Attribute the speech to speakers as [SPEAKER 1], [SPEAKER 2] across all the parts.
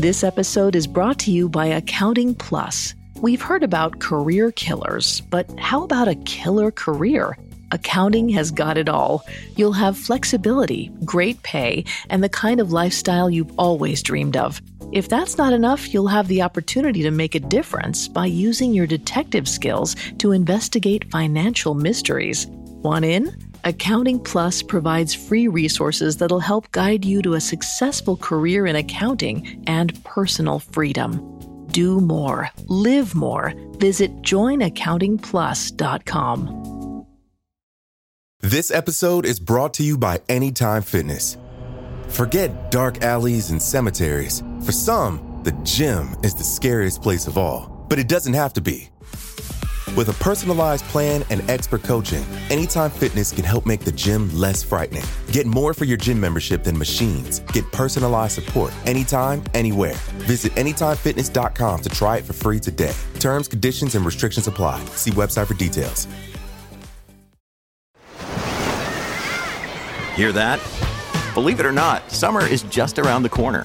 [SPEAKER 1] This episode is brought to you by Accounting Plus. We've heard about career killers, but how about a killer career? Accounting has got it all. You'll have flexibility, great pay, and the kind of lifestyle you've always dreamed of. If that's not enough, you'll have the opportunity to make a difference by using your detective skills to investigate financial mysteries. Want in? Accounting Plus provides free resources that'll help guide you to a successful career in accounting and personal freedom. Do more, live more. Visit joinaccountingplus.com.
[SPEAKER 2] This episode is brought to you by Anytime Fitness. Forget dark alleys and cemeteries. For some, the gym is the scariest place of all, but it doesn't have to be. With a personalized plan and expert coaching, Anytime Fitness can help make the gym less frightening. Get more for your gym membership than machines. Get personalized support anytime, anywhere. Visit AnytimeFitness.com to try it for free today. Terms, conditions, and restrictions apply. See website for details.
[SPEAKER 3] Hear that? Believe it or not, summer is just around the corner.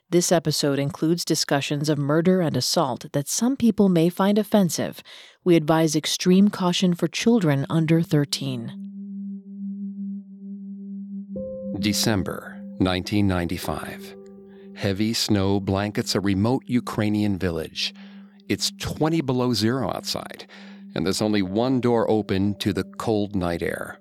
[SPEAKER 1] This episode includes discussions of murder and assault that some people may find offensive. We advise extreme caution for children under 13.
[SPEAKER 4] December 1995. Heavy snow blankets a remote Ukrainian village. It's 20 below zero outside, and there's only one door open to the cold night air.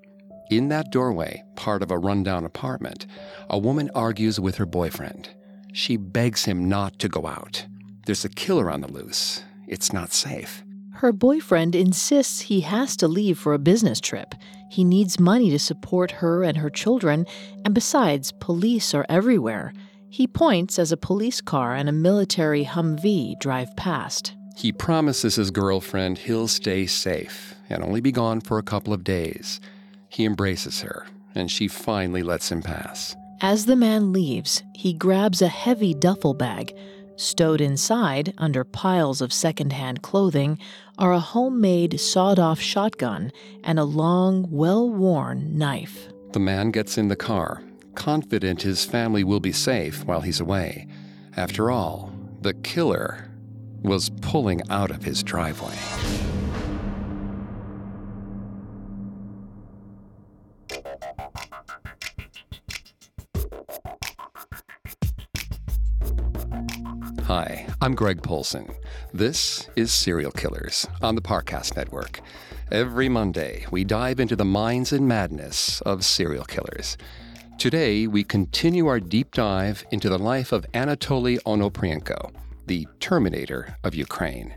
[SPEAKER 4] In that doorway, part of a rundown apartment, a woman argues with her boyfriend. She begs him not to go out. There's a killer on the loose. It's not safe.
[SPEAKER 1] Her boyfriend insists he has to leave for a business trip. He needs money to support her and her children, and besides, police are everywhere. He points as a police car and a military Humvee drive past.
[SPEAKER 4] He promises his girlfriend he'll stay safe and only be gone for a couple of days. He embraces her, and she finally lets him pass.
[SPEAKER 1] As the man leaves, he grabs a heavy duffel bag. Stowed inside, under piles of secondhand clothing, are a homemade sawed off shotgun and a long, well worn knife.
[SPEAKER 4] The man gets in the car, confident his family will be safe while he's away. After all, the killer was pulling out of his driveway. Hi, I'm Greg Polcyn. This is Serial Killers on the Parcast Network. Every Monday, we dive into the minds and madness of serial killers. Today, we continue our deep dive into the life of Anatoly Onoprienko, the Terminator of Ukraine.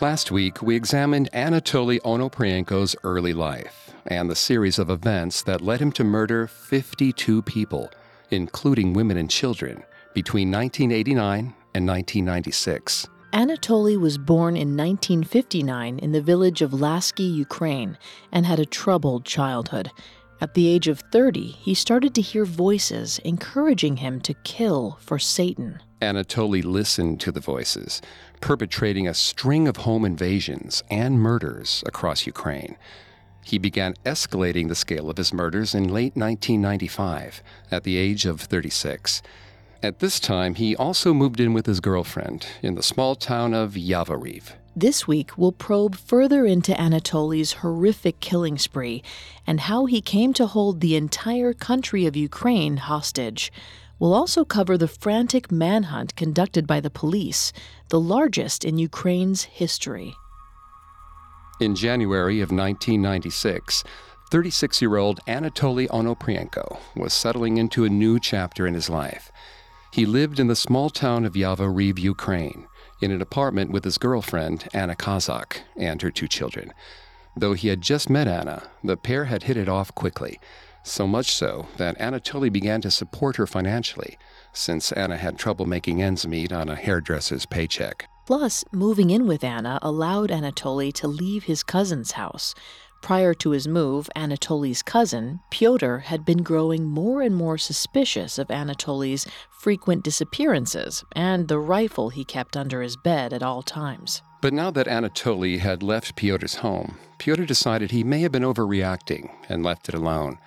[SPEAKER 4] Last week, we examined Anatoly Onoprienko's early life and the series of events that led him to murder 52 people, including women and children, between 1989 and 1996.
[SPEAKER 1] Anatoly was born in 1959 in the village of Lasky, Ukraine, and had a troubled childhood. At the age of 30, he started to hear voices encouraging him to kill for Satan.
[SPEAKER 4] Anatoly listened to the voices, perpetrating a string of home invasions and murders across Ukraine. He began escalating the scale of his murders in late 1995 at the age of 36. At this time, he also moved in with his girlfriend in the small town of Yavoriv.
[SPEAKER 1] This week, we'll probe further into Anatoly's horrific killing spree and how he came to hold the entire country of Ukraine hostage. We'll also cover the frantic manhunt conducted by the police, the largest in Ukraine's history.
[SPEAKER 4] In January of 1996, 36 year old Anatoly Onoprienko was settling into a new chapter in his life. He lived in the small town of Yavoriv, Ukraine, in an apartment with his girlfriend, Anna Kazak, and her two children. Though he had just met Anna, the pair had hit it off quickly, so much so that Anatoly began to support her financially, since Anna had trouble making ends meet on a hairdresser's paycheck.
[SPEAKER 1] Plus, moving in with Anna allowed Anatoly to leave his cousin's house, Prior to his move, Anatoly's cousin, Pyotr, had been growing more and more suspicious of Anatoly's frequent disappearances and the rifle he kept under his bed at all times.
[SPEAKER 4] But now that Anatoly had left Pyotr's home, Pyotr decided he may have been overreacting and left it alone.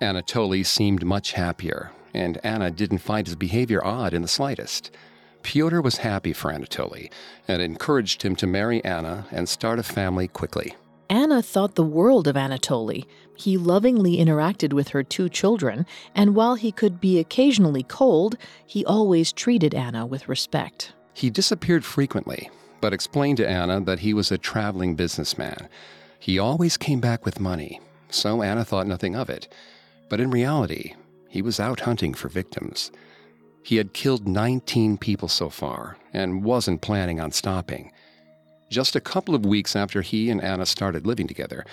[SPEAKER 4] Anatoly seemed much happier, and Anna didn't find his behavior odd in the slightest. Pyotr was happy for Anatoly and encouraged him to marry Anna and start a family quickly.
[SPEAKER 1] Anna thought the world of Anatoly. He lovingly interacted with her two children, and while he could be occasionally cold, he always treated Anna with respect.
[SPEAKER 4] He disappeared frequently, but explained to Anna that he was a traveling businessman. He always came back with money, so Anna thought nothing of it. But in reality, he was out hunting for victims. He had killed 19 people so far and wasn't planning on stopping. Just a couple of weeks after he and Anna started living together,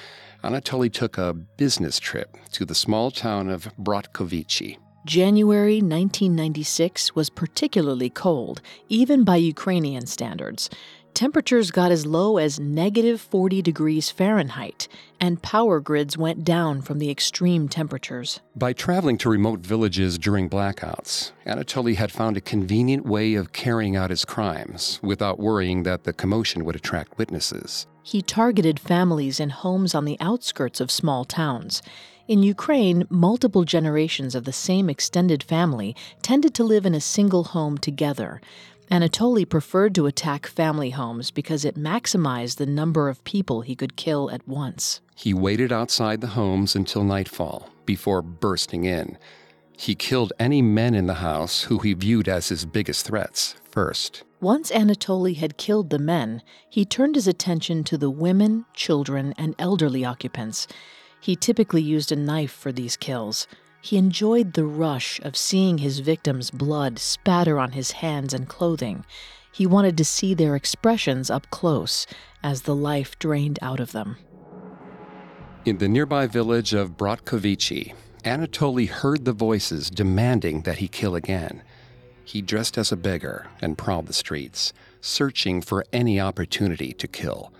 [SPEAKER 4] Anatoly took a business trip to the small town of Bratkovichi.
[SPEAKER 1] January 1996 was particularly cold, even by Ukrainian standards. Temperatures got as low as negative 40 degrees Fahrenheit, and power grids went down from the extreme temperatures.
[SPEAKER 4] By traveling to remote villages during blackouts, Anatoly had found a convenient way of carrying out his crimes without worrying that the commotion would attract witnesses.
[SPEAKER 1] He targeted families in homes on the outskirts of small towns. In Ukraine, multiple generations of the same extended family tended to live in a single home together. Anatoly preferred to attack family homes because it maximized the number of people he could kill at once.
[SPEAKER 4] He waited outside the homes until nightfall before bursting in. He killed any men in the house who he viewed as his biggest threats first.
[SPEAKER 1] Once Anatoly had killed the men, he turned his attention to the women, children, and elderly occupants. He typically used a knife for these kills. He enjoyed the rush of seeing his victims' blood spatter on his hands and clothing. He wanted to see their expressions up close as the life drained out of them.
[SPEAKER 4] In the nearby village of Bratkovichi, Anatoly heard the voices demanding that he kill again. He dressed as a beggar and prowled the streets, searching for any opportunity to kill.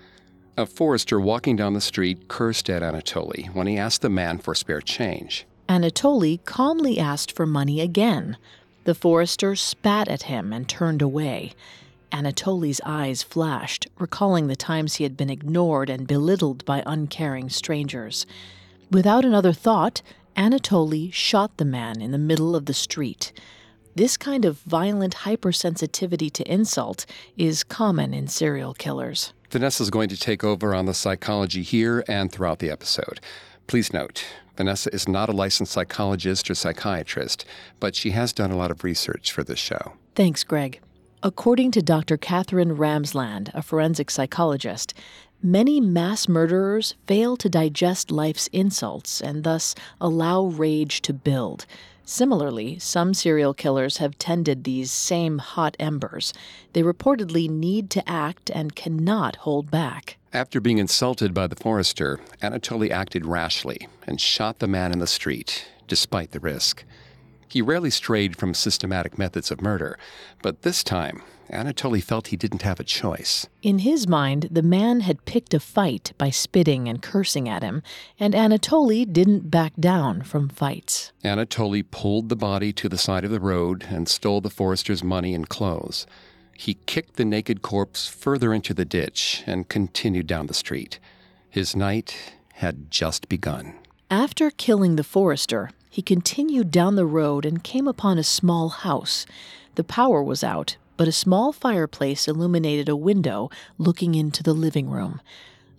[SPEAKER 4] A forester walking down the street cursed at Anatoly when he asked the man for spare change.
[SPEAKER 1] Anatoly calmly asked for money again. The forester spat at him and turned away. Anatoly's eyes flashed, recalling the times he had been ignored and belittled by uncaring strangers. Without another thought, Anatoly shot the man in the middle of the street. This kind of violent hypersensitivity to insult is common in serial killers.
[SPEAKER 4] Vanessa is going to take over on the psychology here and throughout the episode. Please note, Vanessa is not a licensed psychologist or psychiatrist, but she has done a lot of research for this show.
[SPEAKER 1] Thanks, Greg. According to Dr. Katherine Ramsland, a forensic psychologist, many mass murderers fail to digest life's insults and thus allow rage to build. Similarly, some serial killers have tended these same hot embers. They reportedly need to act and cannot hold back.
[SPEAKER 4] After being insulted by the forester, Anatoly acted rashly and shot the man in the street, despite the risk. He rarely strayed from systematic methods of murder, but this time, Anatoly felt he didn't have a choice.
[SPEAKER 1] In his mind, the man had picked a fight by spitting and cursing at him, and Anatoly didn't back down from fights.
[SPEAKER 4] Anatoly pulled the body to the side of the road and stole the forester's money and clothes. He kicked the naked corpse further into the ditch and continued down the street. His night had just begun.
[SPEAKER 1] After killing the forester, he continued down the road and came upon a small house. The power was out, but a small fireplace illuminated a window looking into the living room.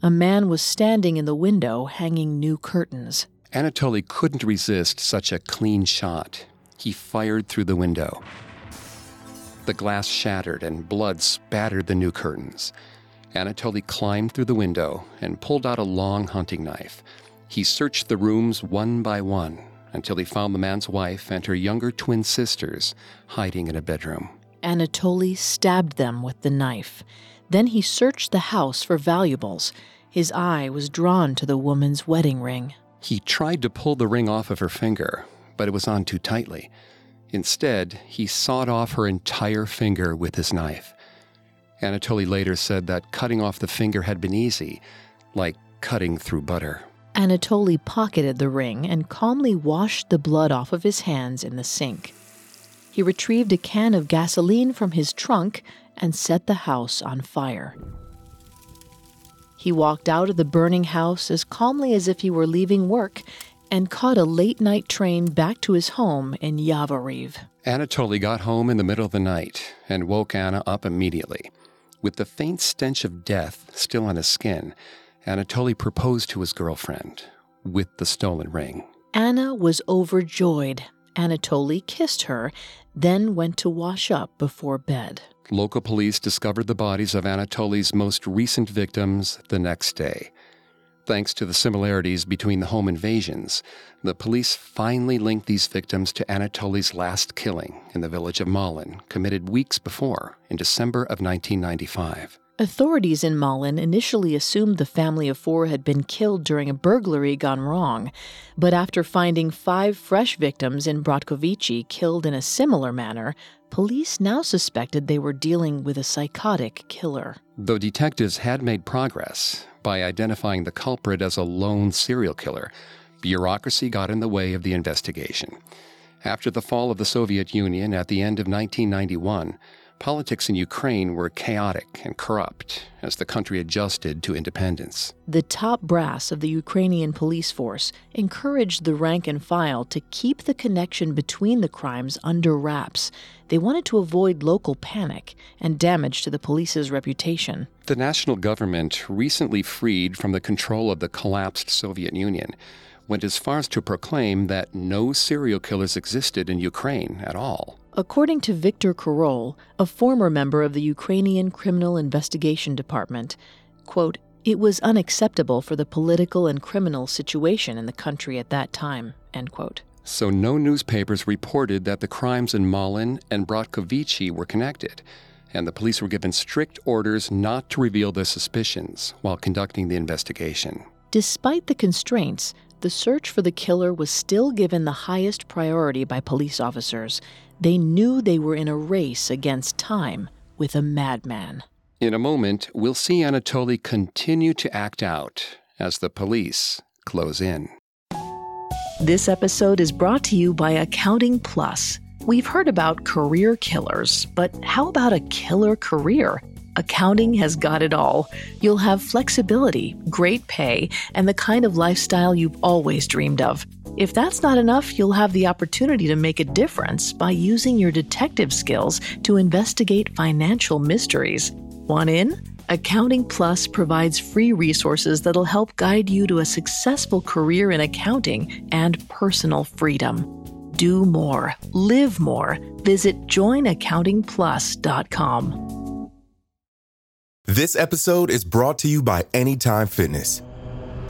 [SPEAKER 1] A man was standing in the window hanging new curtains.
[SPEAKER 4] Anatoly couldn't resist such a clean shot. He fired through the window. The glass shattered and blood spattered the new curtains. Anatoly climbed through the window and pulled out a long hunting knife. He searched the rooms one by one until he found the man's wife and her younger twin sisters hiding in a bedroom.
[SPEAKER 1] Anatoly stabbed them with the knife. Then he searched the house for valuables. His eye was drawn to the woman's wedding ring.
[SPEAKER 4] He tried to pull the ring off of her finger, but it was on too tightly. Instead, he sawed off her entire finger with his knife. Anatoly later said that cutting off the finger had been easy, like cutting through butter.
[SPEAKER 1] Anatoly pocketed the ring and calmly washed the blood off of his hands in the sink. He retrieved a can of gasoline from his trunk and set the house on fire. He walked out of the burning house as calmly as if he were leaving work and caught a late night train back to his home in Yavoriv.
[SPEAKER 4] Anatoly got home in the middle of the night and woke Anna up immediately. With the faint stench of death still on his skin, Anatoly proposed to his girlfriend with the stolen ring.
[SPEAKER 1] Anna was overjoyed. Anatoly kissed her, then went to wash up before bed.
[SPEAKER 4] Local police discovered the bodies of Anatoly's most recent victims the next day. Thanks to the similarities between the home invasions, the police finally linked these victims to Anatoly's last killing in the village of Malin, committed weeks before, in December of 1995.
[SPEAKER 1] Authorities in Malin initially assumed the family of four had been killed during a burglary gone wrong, but after finding five fresh victims in Bratkovici killed in a similar manner, police now suspected they were dealing with a psychotic killer.
[SPEAKER 4] Though detectives had made progress, by identifying the culprit as a lone serial killer, bureaucracy got in the way of the investigation. After the fall of the Soviet Union at the end of 1991, politics in Ukraine were chaotic and corrupt as the country adjusted to independence.
[SPEAKER 1] The top brass of the Ukrainian police force encouraged the rank and file to keep the connection between the crimes under wraps. They wanted to avoid local panic and damage to the police's reputation.
[SPEAKER 4] The national government, recently freed from the control of the collapsed Soviet Union, went as far as to proclaim that no serial killers existed in Ukraine at all.
[SPEAKER 1] According to Viktor Korol, a former member of the Ukrainian Criminal Investigation Department, quote, it was unacceptable for the political and criminal situation in the country at that time, end quote.
[SPEAKER 4] So no newspapers reported that the crimes in Malin and Bratkovici were connected, and the police were given strict orders not to reveal their suspicions while conducting the investigation.
[SPEAKER 1] Despite the constraints, the search for the killer was still given the highest priority by police officers. They knew they were in a race against time with a madman.
[SPEAKER 4] In a moment, we'll see Anatoly continue to act out as the police close in.
[SPEAKER 1] This episode is brought to you by Accounting Plus. We've heard about career killers, but how about a killer career? Accounting has got it all. You'll have flexibility, great pay, and the kind of lifestyle you've always dreamed of. If that's not enough, you'll have the opportunity to make a difference by using your detective skills to investigate financial mysteries. Want in? Accounting Plus provides free resources that'll help guide you to a successful career in accounting and personal freedom. Do more, live more. Visit joinaccountingplus.com.
[SPEAKER 2] This episode is brought to you by Anytime Fitness.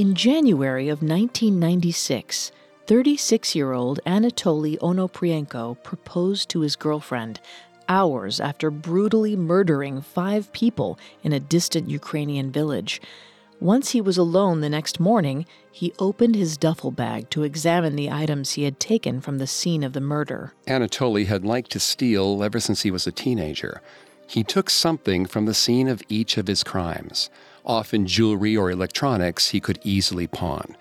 [SPEAKER 1] In January of 1996, 36 year old Anatoly Onoprienko proposed to his girlfriend hours after brutally murdering five people in a distant Ukrainian village. Once he was alone the next morning, he opened his duffel bag to examine the items he had taken from the scene of the murder.
[SPEAKER 4] Anatoly had liked to steal ever since he was a teenager. He took something from the scene of each of his crimes, often jewelry or electronics he could easily pawn.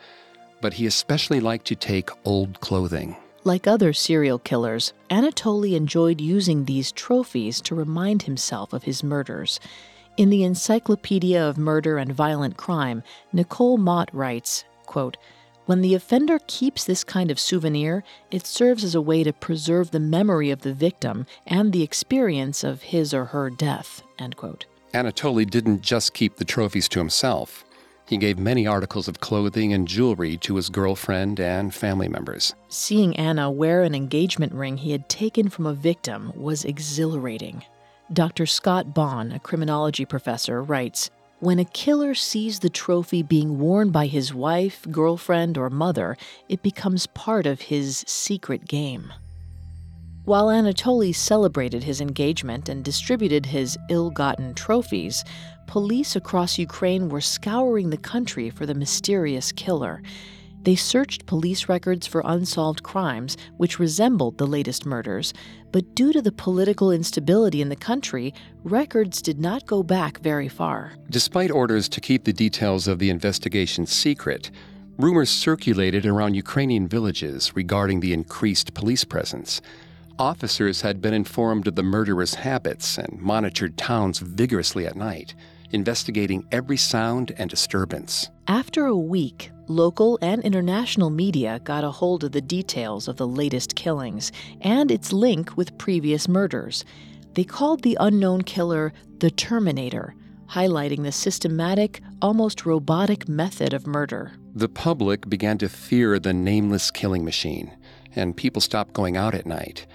[SPEAKER 4] But he especially liked to take old clothing.
[SPEAKER 1] Like other serial killers, Anatoly enjoyed using these trophies to remind himself of his murders. In the Encyclopedia of Murder and Violent Crime, Nicole Mott writes, quote, when the offender keeps this kind of souvenir, it serves as a way to preserve the memory of the victim and the experience of his or her death. End quote.
[SPEAKER 4] Anatoly didn't just keep the trophies to himself. He gave many articles of clothing and jewelry to his girlfriend and family members.
[SPEAKER 1] Seeing Anna wear an engagement ring he had taken from a victim was exhilarating. Dr. Scott Bonn, a criminology professor, writes When a killer sees the trophy being worn by his wife, girlfriend, or mother, it becomes part of his secret game. While Anatoly celebrated his engagement and distributed his ill gotten trophies, police across Ukraine were scouring the country for the mysterious killer. They searched police records for unsolved crimes, which resembled the latest murders, but due to the political instability in the country, records did not go back very far.
[SPEAKER 4] Despite orders to keep the details of the investigation secret, rumors circulated around Ukrainian villages regarding the increased police presence. Officers had been informed of the murderous habits and monitored towns vigorously at night, investigating every sound and disturbance.
[SPEAKER 1] After a week, local and international media got a hold of the details of the latest killings and its link with previous murders. They called the unknown killer the Terminator, highlighting the systematic, almost robotic method of murder.
[SPEAKER 4] The public began to fear the nameless killing machine, and people stopped going out at night.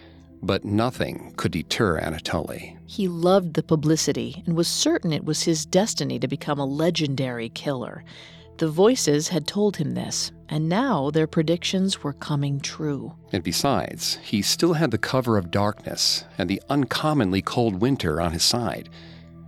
[SPEAKER 4] But nothing could deter Anatoly.
[SPEAKER 1] He loved the publicity and was certain it was his destiny to become a legendary killer. The voices had told him this, and now their predictions were coming true.
[SPEAKER 4] And besides, he still had the cover of darkness and the uncommonly cold winter on his side.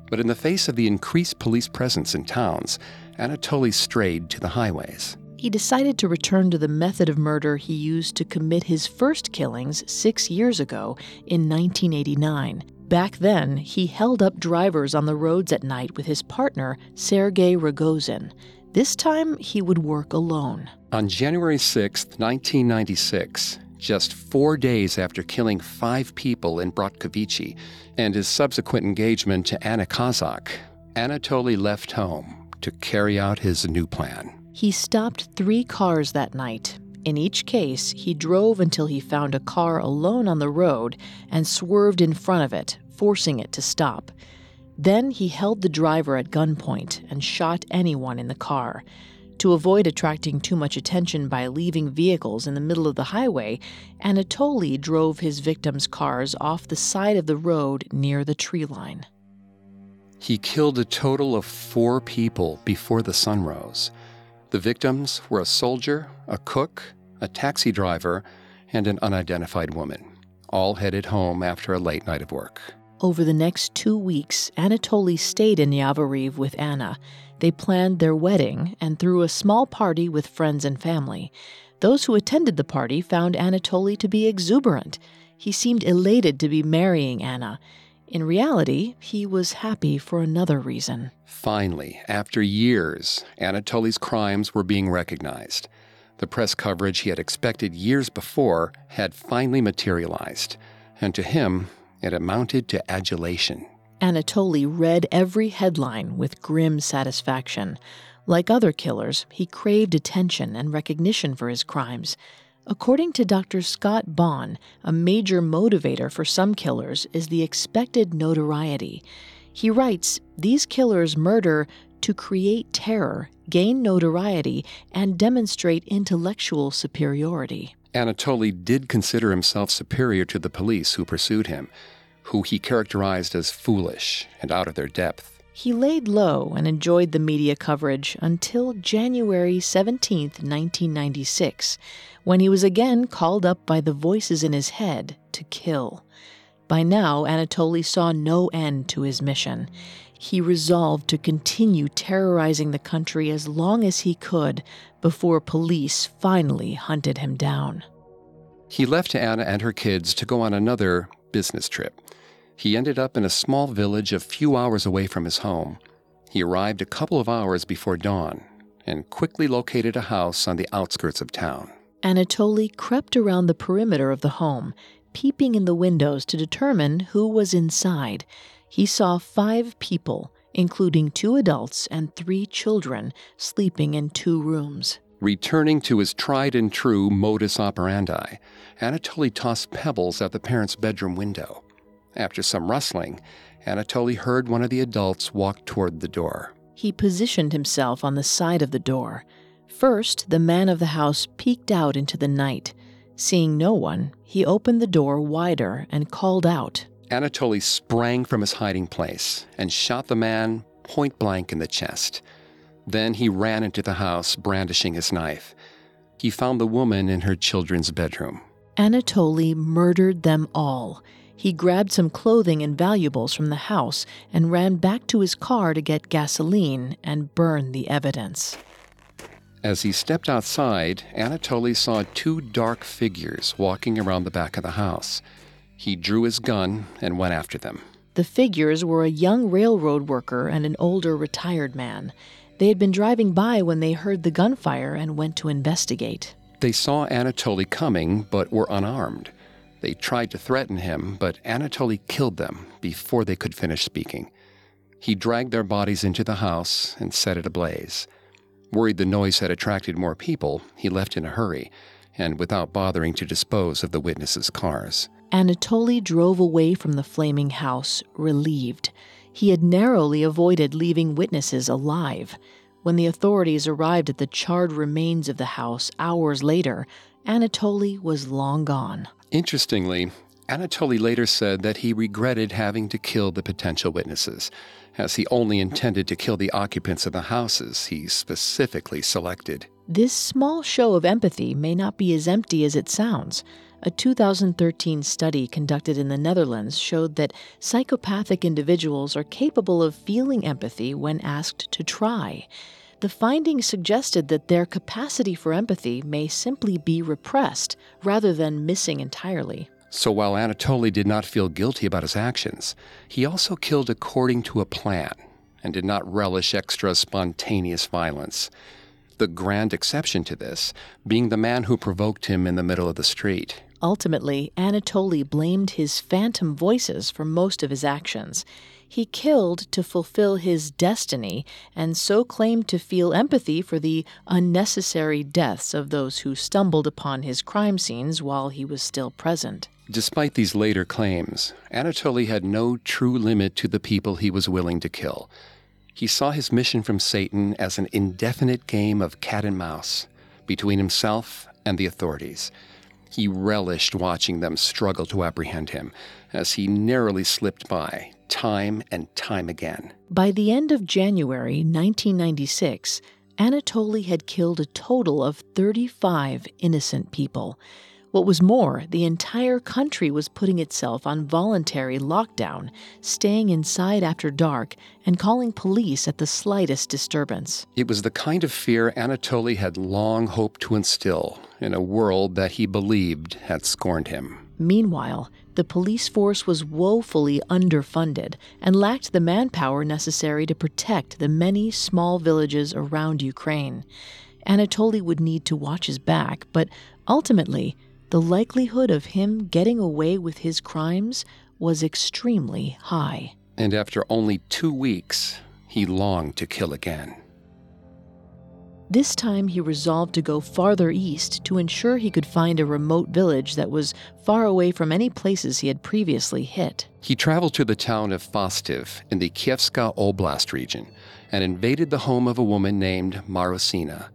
[SPEAKER 4] But in the face of the increased police presence in towns, Anatoly strayed to the highways
[SPEAKER 1] he decided to return to the method of murder he used to commit his first killings six years ago in 1989. Back then, he held up drivers on the roads at night with his partner, Sergei Rogozin. This time, he would work alone.
[SPEAKER 4] On January 6, 1996, just four days after killing five people in Bratkovichi and his subsequent engagement to Anna Kazak, Anatoly left home to carry out his new plan.
[SPEAKER 1] He stopped three cars that night. In each case, he drove until he found a car alone on the road and swerved in front of it, forcing it to stop. Then he held the driver at gunpoint and shot anyone in the car. To avoid attracting too much attention by leaving vehicles in the middle of the highway, Anatoly drove his victims' cars off the side of the road near the tree line.
[SPEAKER 4] He killed a total of four people before the sun rose. The victims were a soldier, a cook, a taxi driver, and an unidentified woman, all headed home after a late night of work.
[SPEAKER 1] Over the next two weeks, Anatoly stayed in Yavoriv with Anna. They planned their wedding and threw a small party with friends and family. Those who attended the party found Anatoly to be exuberant. He seemed elated to be marrying Anna. In reality, he was happy for another reason.
[SPEAKER 4] Finally, after years, Anatoly's crimes were being recognized. The press coverage he had expected years before had finally materialized, and to him, it amounted to adulation.
[SPEAKER 1] Anatoly read every headline with grim satisfaction. Like other killers, he craved attention and recognition for his crimes. According to Dr. Scott Bonn, a major motivator for some killers is the expected notoriety. He writes These killers murder to create terror, gain notoriety, and demonstrate intellectual superiority.
[SPEAKER 4] Anatoly did consider himself superior to the police who pursued him, who he characterized as foolish and out of their depth.
[SPEAKER 1] He laid low and enjoyed the media coverage until January 17, 1996, when he was again called up by the voices in his head to kill. By now, Anatoly saw no end to his mission. He resolved to continue terrorizing the country as long as he could before police finally hunted him down.
[SPEAKER 4] He left Anna and her kids to go on another business trip. He ended up in a small village a few hours away from his home. He arrived a couple of hours before dawn and quickly located a house on the outskirts of town.
[SPEAKER 1] Anatoly crept around the perimeter of the home, peeping in the windows to determine who was inside. He saw five people, including two adults and three children, sleeping in two rooms.
[SPEAKER 4] Returning to his tried and true modus operandi, Anatoly tossed pebbles at the parents' bedroom window. After some rustling, Anatoly heard one of the adults walk toward the door.
[SPEAKER 1] He positioned himself on the side of the door. First, the man of the house peeked out into the night. Seeing no one, he opened the door wider and called out.
[SPEAKER 4] Anatoly sprang from his hiding place and shot the man point blank in the chest. Then he ran into the house, brandishing his knife. He found the woman in her children's bedroom.
[SPEAKER 1] Anatoly murdered them all. He grabbed some clothing and valuables from the house and ran back to his car to get gasoline and burn the evidence.
[SPEAKER 4] As he stepped outside, Anatoly saw two dark figures walking around the back of the house. He drew his gun and went after them.
[SPEAKER 1] The figures were a young railroad worker and an older retired man. They had been driving by when they heard the gunfire and went to investigate.
[SPEAKER 4] They saw Anatoly coming, but were unarmed. They tried to threaten him, but Anatoly killed them before they could finish speaking. He dragged their bodies into the house and set it ablaze. Worried the noise had attracted more people, he left in a hurry, and without bothering to dispose of the witnesses' cars.
[SPEAKER 1] Anatoly drove away from the flaming house, relieved. He had narrowly avoided leaving witnesses alive. When the authorities arrived at the charred remains of the house hours later, Anatoly was long gone.
[SPEAKER 4] Interestingly, Anatoly later said that he regretted having to kill the potential witnesses, as he only intended to kill the occupants of the houses he specifically selected.
[SPEAKER 1] This small show of empathy may not be as empty as it sounds. A 2013 study conducted in the Netherlands showed that psychopathic individuals are capable of feeling empathy when asked to try. The findings suggested that their capacity for empathy may simply be repressed rather than missing entirely.
[SPEAKER 4] So while Anatoly did not feel guilty about his actions, he also killed according to a plan and did not relish extra spontaneous violence. The grand exception to this being the man who provoked him in the middle of the street.
[SPEAKER 1] Ultimately, Anatoly blamed his phantom voices for most of his actions. He killed to fulfill his destiny and so claimed to feel empathy for the unnecessary deaths of those who stumbled upon his crime scenes while he was still present.
[SPEAKER 4] Despite these later claims, Anatoly had no true limit to the people he was willing to kill. He saw his mission from Satan as an indefinite game of cat and mouse between himself and the authorities. He relished watching them struggle to apprehend him as he narrowly slipped by, time and time again.
[SPEAKER 1] By the end of January 1996, Anatoly had killed a total of 35 innocent people. What was more, the entire country was putting itself on voluntary lockdown, staying inside after dark, and calling police at the slightest disturbance.
[SPEAKER 4] It was the kind of fear Anatoly had long hoped to instill in a world that he believed had scorned him.
[SPEAKER 1] Meanwhile, the police force was woefully underfunded and lacked the manpower necessary to protect the many small villages around Ukraine. Anatoly would need to watch his back, but ultimately, the likelihood of him getting away with his crimes was extremely high.
[SPEAKER 4] And after only two weeks, he longed to kill again.
[SPEAKER 1] This time he resolved to go farther east to ensure he could find a remote village that was far away from any places he had previously hit.
[SPEAKER 4] He traveled to the town of Fastiv in the Kievska Oblast region and invaded the home of a woman named Marosina.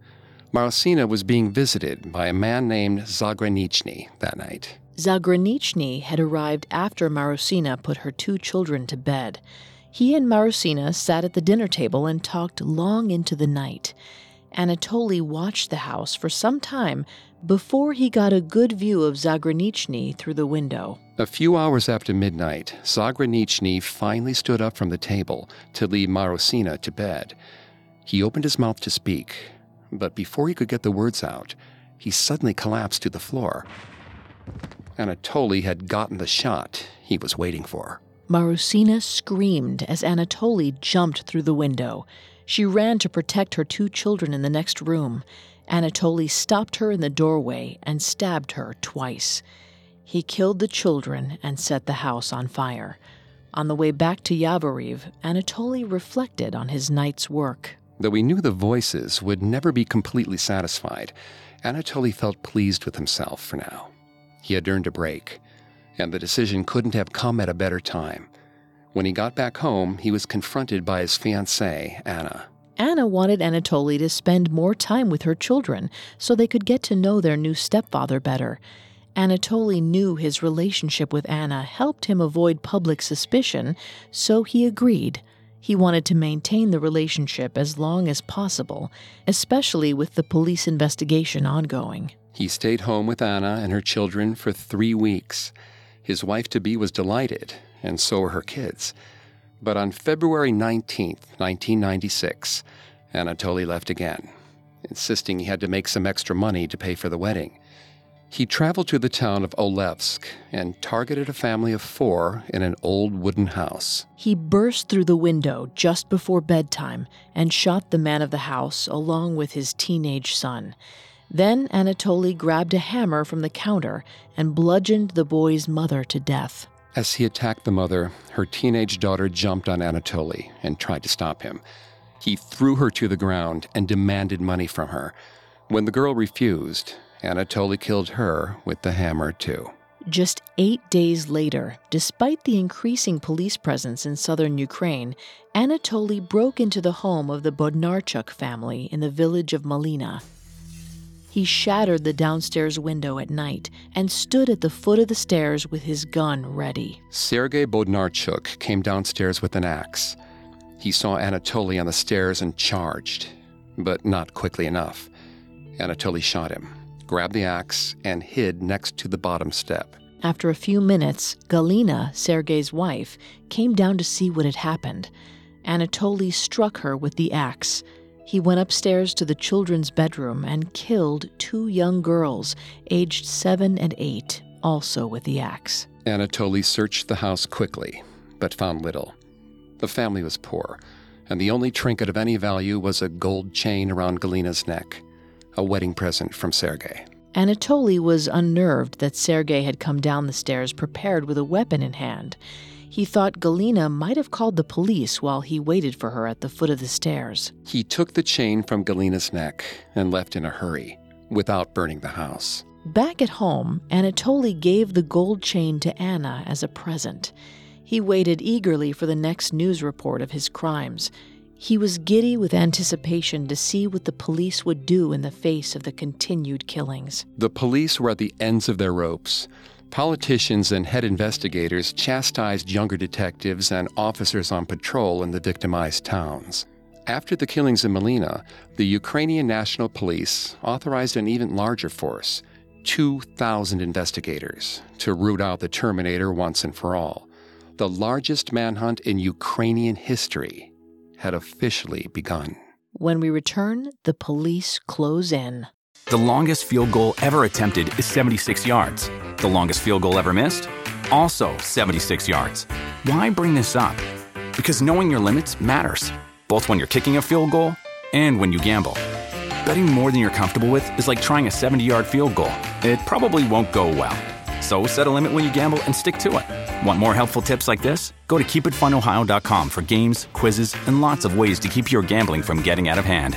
[SPEAKER 4] Marosina was being visited by a man named Zagranichny that night.
[SPEAKER 1] Zagranichny had arrived after Marosina put her two children to bed. He and Marosina sat at the dinner table and talked long into the night. Anatoly watched the house for some time before he got a good view of Zagranichny through the window.
[SPEAKER 4] A few hours after midnight, Zagranichny finally stood up from the table to lead Marosina to bed. He opened his mouth to speak, but before he could get the words out, he suddenly collapsed to the floor. Anatoly had gotten the shot he was waiting for.
[SPEAKER 1] Marusina screamed as Anatoly jumped through the window. She ran to protect her two children in the next room. Anatoly stopped her in the doorway and stabbed her twice. He killed the children and set the house on fire. On the way back to Yavoriv, Anatoly reflected on his night's work.
[SPEAKER 4] Though he knew the voices would never be completely satisfied, Anatoly felt pleased with himself for now. He had earned a break, and the decision couldn't have come at a better time. When he got back home, he was confronted by his fiancée, Anna.
[SPEAKER 1] Anna wanted Anatoly to spend more time with her children so they could get to know their new stepfather better. Anatoly knew his relationship with Anna helped him avoid public suspicion, so he agreed. He wanted to maintain the relationship as long as possible, especially with the police investigation ongoing.
[SPEAKER 4] He stayed home with Anna and her children for three weeks. His wife to be was delighted, and so were her kids. But on February 19, 1996, Anatoly left again, insisting he had to make some extra money to pay for the wedding. He traveled to the town of Olevsk and targeted a family of four in an old wooden house.
[SPEAKER 1] He burst through the window just before bedtime and shot the man of the house along with his teenage son. Then Anatoly grabbed a hammer from the counter and bludgeoned the boy's mother to death.
[SPEAKER 4] As he attacked the mother, her teenage daughter jumped on Anatoly and tried to stop him. He threw her to the ground and demanded money from her. When the girl refused, Anatoly killed her with the hammer, too.
[SPEAKER 1] Just eight days later, despite the increasing police presence in southern Ukraine, Anatoly broke into the home of the Bodnarchuk family in the village of Malina. He shattered the downstairs window at night and stood at the foot of the stairs with his gun ready.
[SPEAKER 4] Sergei Bodnarchuk came downstairs with an axe. He saw Anatoly on the stairs and charged, but not quickly enough. Anatoly shot him grabbed the axe, and hid next to the bottom step.
[SPEAKER 1] After a few minutes, Galina, Sergei's wife, came down to see what had happened. Anatoly struck her with the axe. He went upstairs to the children's bedroom and killed two young girls, aged seven and eight, also with the axe.
[SPEAKER 4] Anatoly searched the house quickly, but found little. The family was poor, and the only trinket of any value was a gold chain around Galina's neck a wedding present from Sergei.
[SPEAKER 1] Anatoly was unnerved that Sergei had come down the stairs prepared with a weapon in hand. He thought Galina might have called the police while he waited for her at the foot of the stairs.
[SPEAKER 4] He took the chain from Galina's neck and left in a hurry, without burning the house.
[SPEAKER 1] Back at home, Anatoly gave the gold chain to Anna as a present. He waited eagerly for the next news report of his crimes. He was giddy with anticipation to see what the police would do in the face of the continued killings.
[SPEAKER 4] The police were at the ends of their ropes. Politicians and head investigators chastised younger detectives and officers on patrol in the victimized towns. After the killings in Malina, the Ukrainian National Police authorized an even larger force 2,000 investigators to root out the Terminator once and for all. The largest manhunt in Ukrainian history had officially begun.
[SPEAKER 1] When we return, the police close in.
[SPEAKER 5] The longest field goal ever attempted is 76 yards. The longest field goal ever missed? Also 76 yards. Why bring this up? Because knowing your limits matters, both when you're kicking a field goal and when you gamble. Betting more than you're comfortable with is like trying a 70 yard field goal, it probably won't go well. So set a limit when you gamble and stick to it. Want more helpful tips like this? Go to keepitfunohio.com for games, quizzes, and lots of ways to keep your gambling from getting out of hand.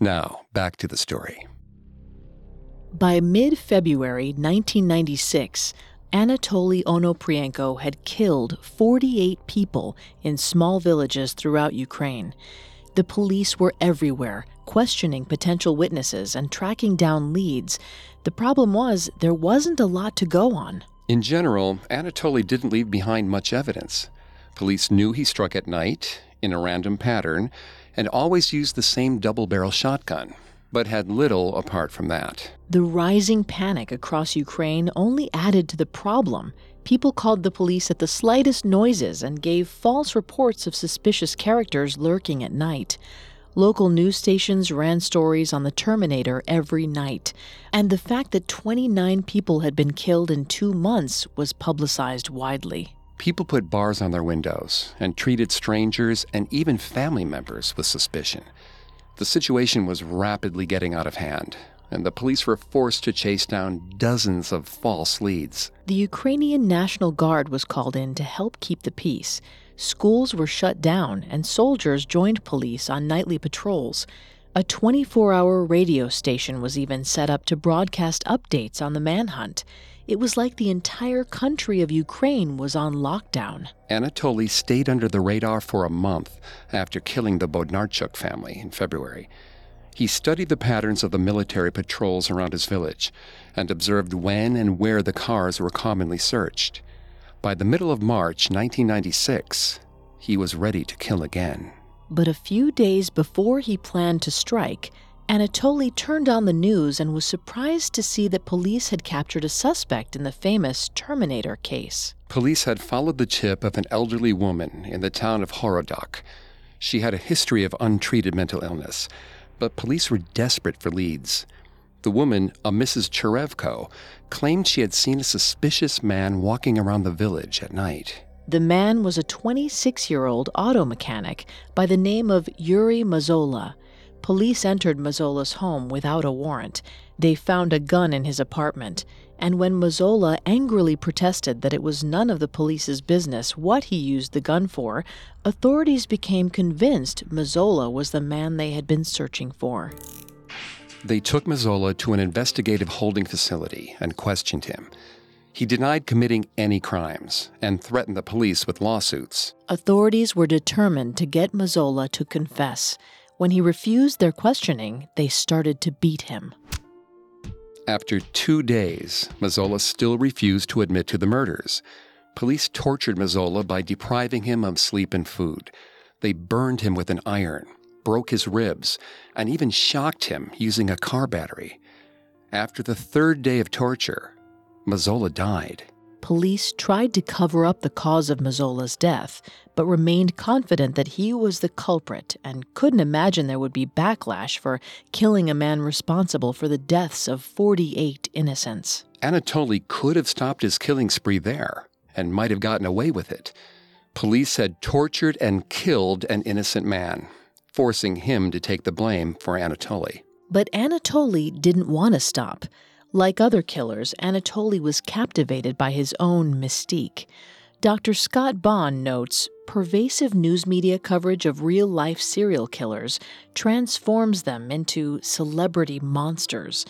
[SPEAKER 4] Now, back to the story.
[SPEAKER 1] By mid February 1996, Anatoly Onoprienko had killed 48 people in small villages throughout Ukraine. The police were everywhere, questioning potential witnesses and tracking down leads. The problem was, there wasn't a lot to go on.
[SPEAKER 4] In general, Anatoly didn't leave behind much evidence. Police knew he struck at night, in a random pattern, and always used the same double barrel shotgun, but had little apart from that.
[SPEAKER 1] The rising panic across Ukraine only added to the problem. People called the police at the slightest noises and gave false reports of suspicious characters lurking at night. Local news stations ran stories on the Terminator every night, and the fact that 29 people had been killed in two months was publicized widely.
[SPEAKER 4] People put bars on their windows and treated strangers and even family members with suspicion. The situation was rapidly getting out of hand, and the police were forced to chase down dozens of false leads.
[SPEAKER 1] The Ukrainian National Guard was called in to help keep the peace. Schools were shut down, and soldiers joined police on nightly patrols. A 24 hour radio station was even set up to broadcast updates on the manhunt. It was like the entire country of Ukraine was on lockdown.
[SPEAKER 4] Anatoly stayed under the radar for a month after killing the Bodnarchuk family in February. He studied the patterns of the military patrols around his village and observed when and where the cars were commonly searched. By the middle of March 1996, he was ready to kill again.
[SPEAKER 1] But a few days before he planned to strike, Anatoly turned on the news and was surprised to see that police had captured a suspect in the famous Terminator case.
[SPEAKER 4] Police had followed the tip of an elderly woman in the town of Horodok. She had a history of untreated mental illness, but police were desperate for leads. The woman, a Mrs. Cherevko, claimed she had seen a suspicious man walking around the village at night.
[SPEAKER 1] The man was a 26 year old auto mechanic by the name of Yuri Mozola. Police entered Mozola's home without a warrant. They found a gun in his apartment, and when Mozola angrily protested that it was none of the police's business what he used the gun for, authorities became convinced Mozola was the man they had been searching for.
[SPEAKER 4] They took Mozola to an investigative holding facility and questioned him. He denied committing any crimes and threatened the police with lawsuits.
[SPEAKER 1] Authorities were determined to get Mozola to confess. When he refused their questioning, they started to beat him.
[SPEAKER 4] After two days, Mozola still refused to admit to the murders. Police tortured Mozola by depriving him of sleep and food. They burned him with an iron broke his ribs, and even shocked him using a car battery. After the third day of torture, Mozola died.
[SPEAKER 1] Police tried to cover up the cause of Mozola's death, but remained confident that he was the culprit and couldn't imagine there would be backlash for killing a man responsible for the deaths of 48 innocents.
[SPEAKER 4] Anatoly could have stopped his killing spree there and might have gotten away with it. Police had tortured and killed an innocent man, forcing him to take the blame for Anatoly.
[SPEAKER 1] But Anatoly didn't want to stop. Like other killers, Anatoly was captivated by his own mystique. Dr. Scott Bonn notes pervasive news media coverage of real life serial killers transforms them into celebrity monsters.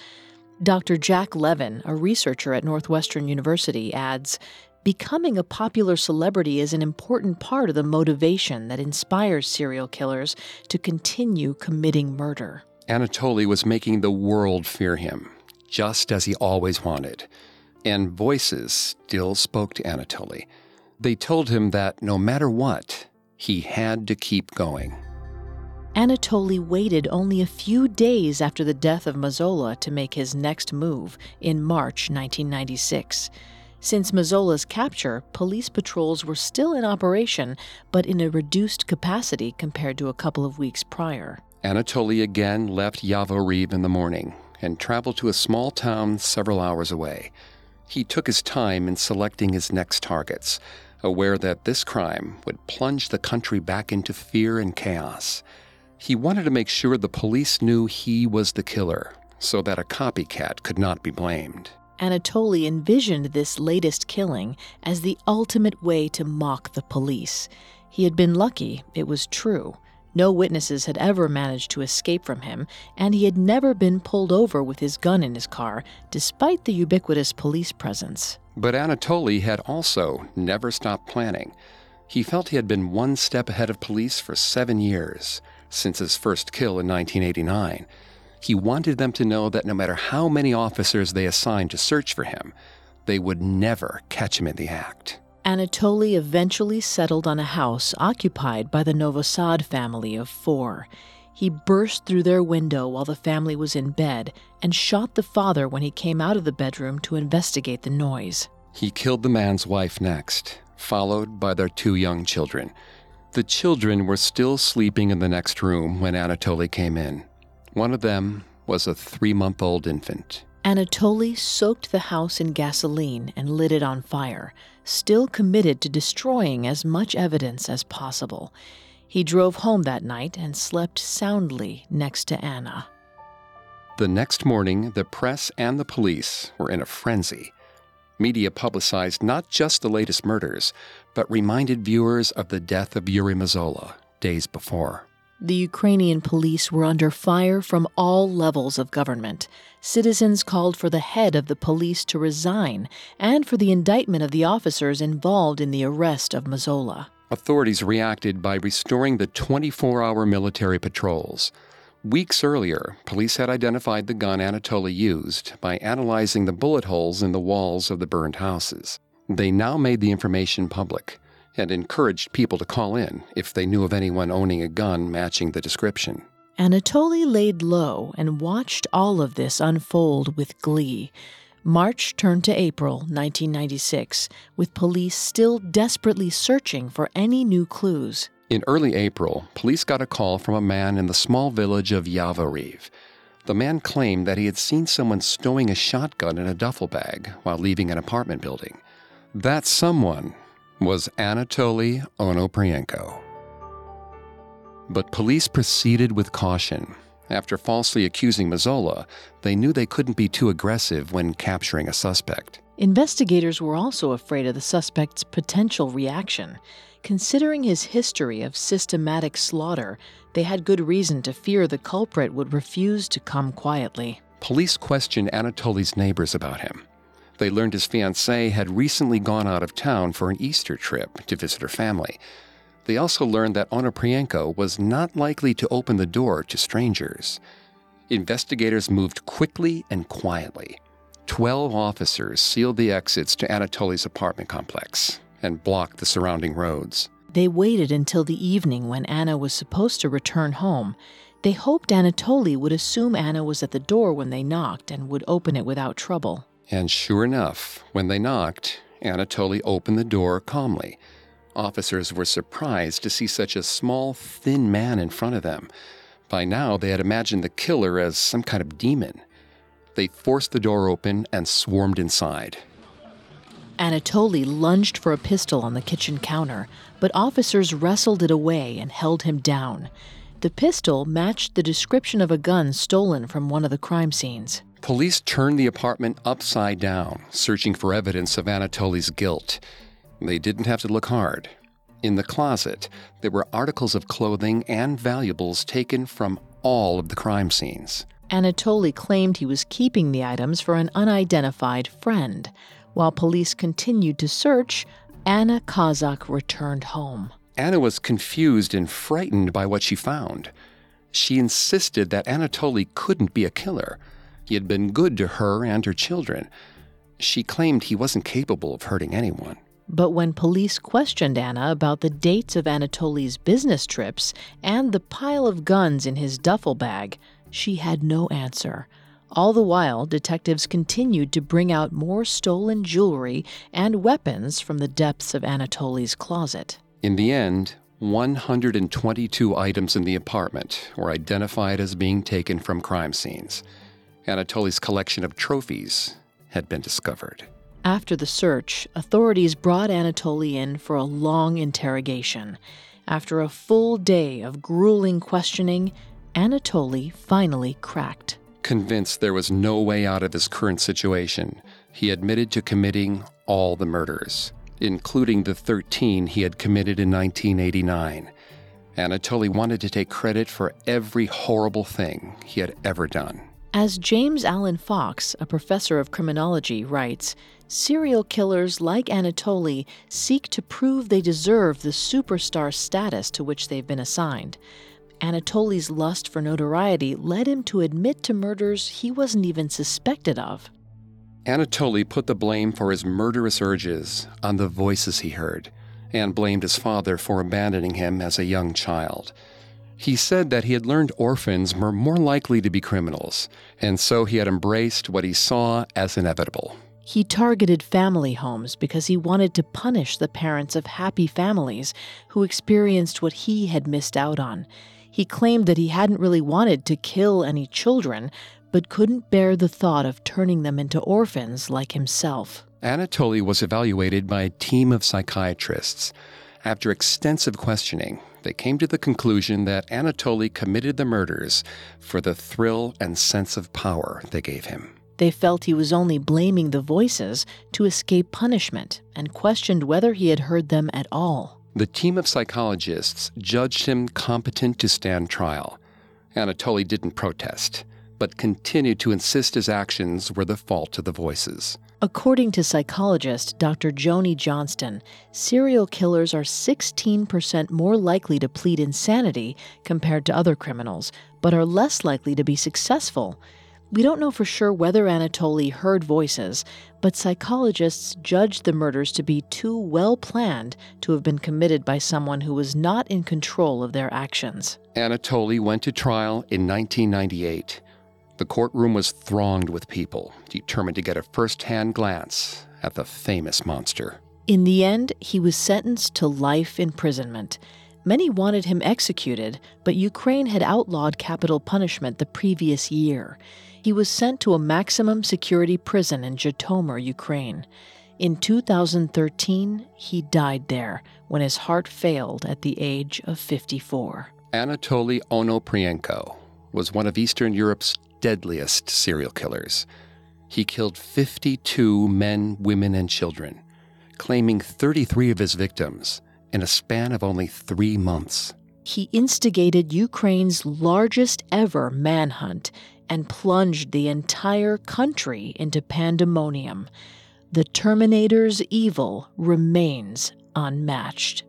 [SPEAKER 1] Dr. Jack Levin, a researcher at Northwestern University, adds Becoming a popular celebrity is an important part of the motivation that inspires serial killers to continue committing murder.
[SPEAKER 4] Anatoly was making the world fear him, just as he always wanted. And voices still spoke to Anatoly. They told him that no matter what, he had to keep going.
[SPEAKER 1] Anatoly waited only a few days after the death of Mozola to make his next move in March 1996. Since Mozola's capture, police patrols were still in operation, but in a reduced capacity compared to a couple of weeks prior.
[SPEAKER 4] Anatoly again left Yavoriv in the morning and traveled to a small town several hours away. He took his time in selecting his next targets, aware that this crime would plunge the country back into fear and chaos. He wanted to make sure the police knew he was the killer so that a copycat could not be blamed.
[SPEAKER 1] Anatoly envisioned this latest killing as the ultimate way to mock the police. He had been lucky, it was true. No witnesses had ever managed to escape from him, and he had never been pulled over with his gun in his car, despite the ubiquitous police presence.
[SPEAKER 4] But Anatoly had also never stopped planning. He felt he had been one step ahead of police for seven years, since his first kill in 1989. He wanted them to know that no matter how many officers they assigned to search for him, they would never catch him in the act.
[SPEAKER 1] Anatoly eventually settled on a house occupied by the Novosad family of four. He burst through their window while the family was in bed and shot the father when he came out of the bedroom to investigate the noise.
[SPEAKER 4] He killed the man's wife next, followed by their two young children. The children were still sleeping in the next room when Anatoly came in. One of them was a three month old infant.
[SPEAKER 1] Anatoly soaked the house in gasoline and lit it on fire, still committed to destroying as much evidence as possible. He drove home that night and slept soundly next to Anna.
[SPEAKER 4] The next morning, the press and the police were in a frenzy. Media publicized not just the latest murders, but reminded viewers of the death of Yuri Mozola days before.
[SPEAKER 1] The Ukrainian police were under fire from all levels of government. Citizens called for the head of the police to resign and for the indictment of the officers involved in the arrest of Mozola.
[SPEAKER 4] Authorities reacted by restoring the 24 hour military patrols. Weeks earlier, police had identified the gun Anatoly used by analyzing the bullet holes in the walls of the burned houses. They now made the information public and encouraged people to call in if they knew of anyone owning a gun matching the description.
[SPEAKER 1] Anatoly laid low and watched all of this unfold with glee. March turned to April 1996, with police still desperately searching for any new clues.
[SPEAKER 4] In early April, police got a call from a man in the small village of Yavoriv. The man claimed that he had seen someone stowing a shotgun in a duffel bag while leaving an apartment building. That someone was Anatoly Onoprienko. But police proceeded with caution. After falsely accusing Mozola, they knew they couldn't be too aggressive when capturing a suspect.
[SPEAKER 1] Investigators were also afraid of the suspect's potential reaction. Considering his history of systematic slaughter, they had good reason to fear the culprit would refuse to come quietly.
[SPEAKER 4] Police questioned Anatoly's neighbors about him. They learned his fiancée had recently gone out of town for an Easter trip to visit her family. They also learned that Onoprienko was not likely to open the door to strangers. Investigators moved quickly and quietly. Twelve officers sealed the exits to Anatoly's apartment complex and blocked the surrounding roads.
[SPEAKER 1] They waited until the evening when Anna was supposed to return home. They hoped Anatoly would assume Anna was at the door when they knocked and would open it without trouble.
[SPEAKER 4] And sure enough, when they knocked, Anatoly opened the door calmly. Officers were surprised to see such a small, thin man in front of them. By now, they had imagined the killer as some kind of demon. They forced the door open and swarmed inside.
[SPEAKER 1] Anatoly lunged for a pistol on the kitchen counter, but officers wrestled it away and held him down. The pistol matched the description of a gun stolen from one of the crime scenes.
[SPEAKER 4] Police turned the apartment upside down, searching for evidence of Anatoly's guilt. They didn't have to look hard. In the closet, there were articles of clothing and valuables taken from all of the crime scenes.
[SPEAKER 1] Anatoly claimed he was keeping the items for an unidentified friend. While police continued to search, Anna Kazak returned home.
[SPEAKER 4] Anna was confused and frightened by what she found. She insisted that Anatoly couldn't be a killer. He had been good to her and her children. She claimed he wasn't capable of hurting anyone.
[SPEAKER 1] But when police questioned Anna about the dates of Anatoly's business trips and the pile of guns in his duffel bag, she had no answer. All the while, detectives continued to bring out more stolen jewelry and weapons from the depths of Anatoly's closet.
[SPEAKER 4] In the end, 122 items in the apartment were identified as being taken from crime scenes. Anatoly's collection of trophies had been discovered.
[SPEAKER 1] After the search, authorities brought Anatoly in for a long interrogation. After a full day of grueling questioning, Anatoly finally cracked.
[SPEAKER 4] Convinced there was no way out of his current situation, he admitted to committing all the murders, including the 13 he had committed in 1989. Anatoly wanted to take credit for every horrible thing he had ever done.
[SPEAKER 1] As James Alan Fox, a professor of criminology, writes, serial killers like Anatoly seek to prove they deserve the superstar status to which they've been assigned. Anatoly's lust for notoriety led him to admit to murders he wasn't even suspected of.
[SPEAKER 4] Anatoly put the blame for his murderous urges on the voices he heard and blamed his father for abandoning him as a young child. He said that he had learned orphans were more likely to be criminals, and so he had embraced what he saw as inevitable.
[SPEAKER 1] He targeted family homes because he wanted to punish the parents of happy families who experienced what he had missed out on. He claimed that he hadn't really wanted to kill any children, but couldn't bear the thought of turning them into orphans like himself.
[SPEAKER 4] Anatoly was evaluated by a team of psychiatrists. After extensive questioning, they came to the conclusion that Anatoly committed the murders for the thrill and sense of power they gave him.
[SPEAKER 1] They felt he was only blaming the voices to escape punishment and questioned whether he had heard them at all.
[SPEAKER 4] The team of psychologists judged him competent to stand trial. Anatoly didn't protest, but continued to insist his actions were the fault of the voices.
[SPEAKER 1] According to psychologist Dr. Joni Johnston, serial killers are 16% more likely to plead insanity compared to other criminals, but are less likely to be successful. We don't know for sure whether Anatoly heard voices, but psychologists judge the murders to be too well planned to have been committed by someone who was not in control of their actions.
[SPEAKER 4] Anatoly went to trial in 1998. The courtroom was thronged with people, determined to get a first hand glance at the famous monster.
[SPEAKER 1] In the end, he was sentenced to life imprisonment. Many wanted him executed, but Ukraine had outlawed capital punishment the previous year. He was sent to a maximum security prison in Zhytomyr, Ukraine. In 2013, he died there when his heart failed at the age of 54.
[SPEAKER 4] Anatoly Onoprienko was one of Eastern Europe's deadliest serial killers. He killed 52 men, women, and children, claiming 33 of his victims in a span of only three months.
[SPEAKER 1] He instigated Ukraine's largest ever manhunt and plunged the entire country into pandemonium. The Terminator's evil remains unmatched.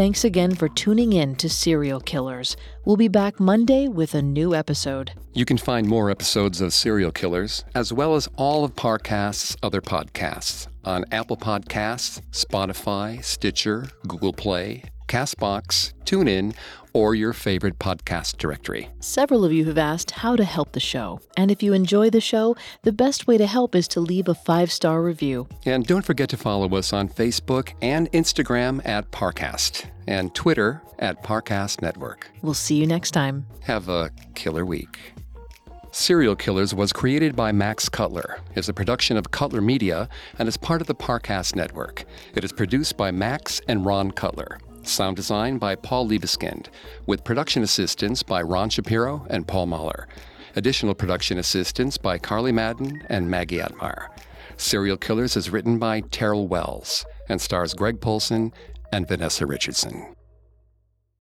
[SPEAKER 1] Thanks again for tuning in to Serial Killers. We'll be back Monday with a new episode.
[SPEAKER 4] You can find more episodes of Serial Killers, as well as all of Parcast's other podcasts, on Apple Podcasts, Spotify, Stitcher, Google Play, Castbox, TuneIn, or your favorite podcast directory.
[SPEAKER 1] Several of you have asked how to help the show, and if you enjoy the show, the best way to help is to leave a five star review.
[SPEAKER 4] And don't forget to follow us on Facebook and Instagram at Parcast, and Twitter at Parcast Network.
[SPEAKER 1] We'll see you next time.
[SPEAKER 4] Have a killer week. Serial Killers was created by Max Cutler, is a production of Cutler Media, and is part of the Parcast Network. It is produced by Max and Ron Cutler. Sound design by Paul Liebeskind, with production assistance by Ron Shapiro and Paul Mahler. Additional production assistance by Carly Madden and Maggie Atmar. Serial Killers is written by Terrell Wells and stars Greg Polcyn and Vanessa Richardson.